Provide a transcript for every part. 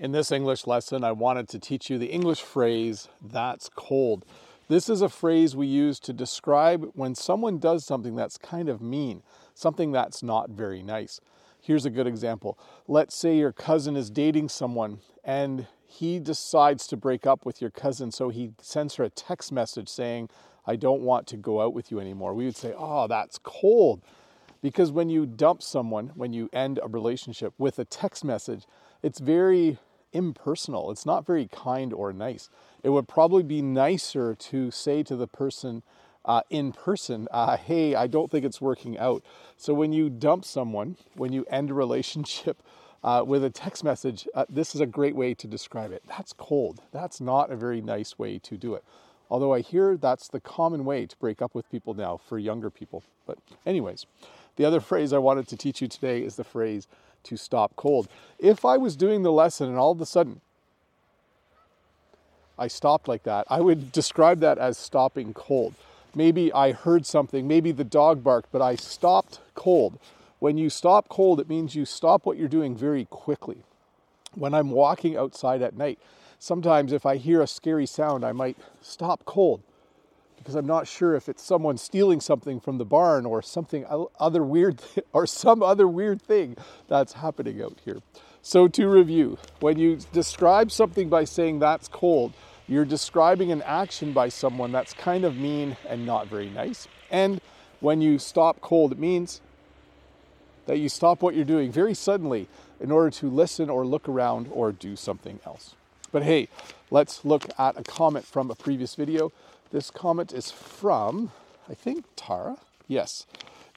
In this English lesson, I wanted to teach you the English phrase, that's cold. This is a phrase we use to describe when someone does something that's kind of mean, something that's not very nice. Here's a good example. Let's say your cousin is dating someone and he decides to break up with your cousin, so he sends her a text message saying, I don't want to go out with you anymore. We would say, Oh, that's cold. Because when you dump someone, when you end a relationship with a text message, it's very impersonal. It's not very kind or nice. It would probably be nicer to say to the person uh, in person, uh, hey, I don't think it's working out. So when you dump someone, when you end a relationship uh, with a text message, uh, this is a great way to describe it. That's cold. That's not a very nice way to do it. Although I hear that's the common way to break up with people now for younger people. But, anyways, the other phrase I wanted to teach you today is the phrase to stop cold. If I was doing the lesson and all of a sudden I stopped like that, I would describe that as stopping cold. Maybe I heard something, maybe the dog barked, but I stopped cold. When you stop cold, it means you stop what you're doing very quickly. When I'm walking outside at night, sometimes if I hear a scary sound, I might stop cold because I'm not sure if it's someone stealing something from the barn or something other weird th- or some other weird thing that's happening out here. So to review, when you describe something by saying that's cold, you're describing an action by someone that's kind of mean and not very nice. And when you stop cold, it means that you stop what you're doing very suddenly in order to listen or look around or do something else. But hey, let's look at a comment from a previous video. This comment is from, I think, Tara. Yes.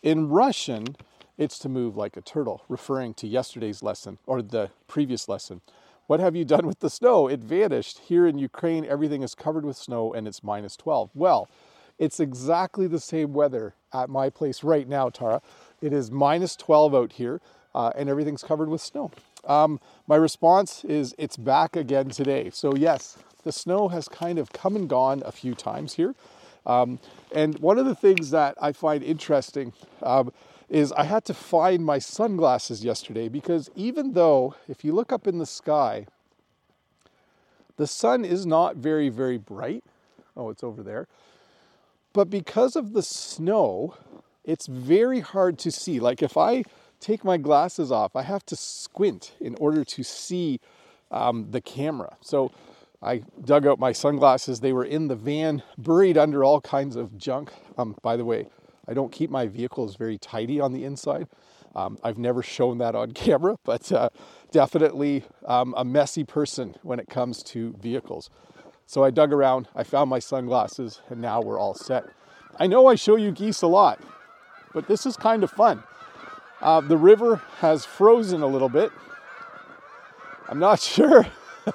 In Russian, it's to move like a turtle, referring to yesterday's lesson or the previous lesson. What have you done with the snow? It vanished. Here in Ukraine, everything is covered with snow and it's minus 12. Well, it's exactly the same weather at my place right now, Tara. It is minus 12 out here uh, and everything's covered with snow. Um, my response is it's back again today. So, yes, the snow has kind of come and gone a few times here. Um, and one of the things that I find interesting um, is I had to find my sunglasses yesterday because even though, if you look up in the sky, the sun is not very, very bright. Oh, it's over there. But because of the snow, it's very hard to see. Like if I take my glasses off, I have to squint in order to see um, the camera. So I dug out my sunglasses. They were in the van, buried under all kinds of junk. Um, by the way, I don't keep my vehicles very tidy on the inside. Um, I've never shown that on camera, but uh, definitely um, a messy person when it comes to vehicles. So I dug around, I found my sunglasses, and now we're all set. I know I show you geese a lot, but this is kind of fun. Uh, the river has frozen a little bit. I'm not sure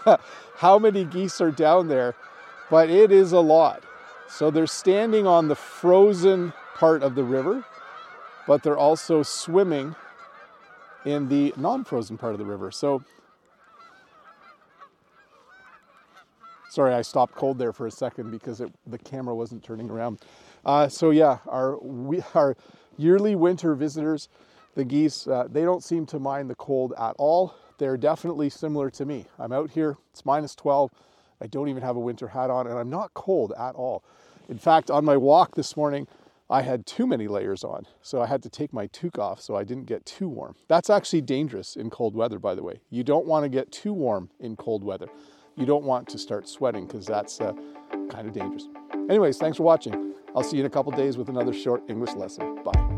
how many geese are down there, but it is a lot. So they're standing on the frozen part of the river, but they're also swimming in the non frozen part of the river. So, sorry, I stopped cold there for a second because it, the camera wasn't turning around. Uh, so, yeah, our, we, our yearly winter visitors, the geese, uh, they don't seem to mind the cold at all they're definitely similar to me. I'm out here, it's minus 12. I don't even have a winter hat on, and I'm not cold at all. In fact, on my walk this morning, I had too many layers on, so I had to take my toque off so I didn't get too warm. That's actually dangerous in cold weather, by the way. You don't want to get too warm in cold weather. You don't want to start sweating because that's uh, kind of dangerous. Anyways, thanks for watching. I'll see you in a couple days with another short English lesson. Bye.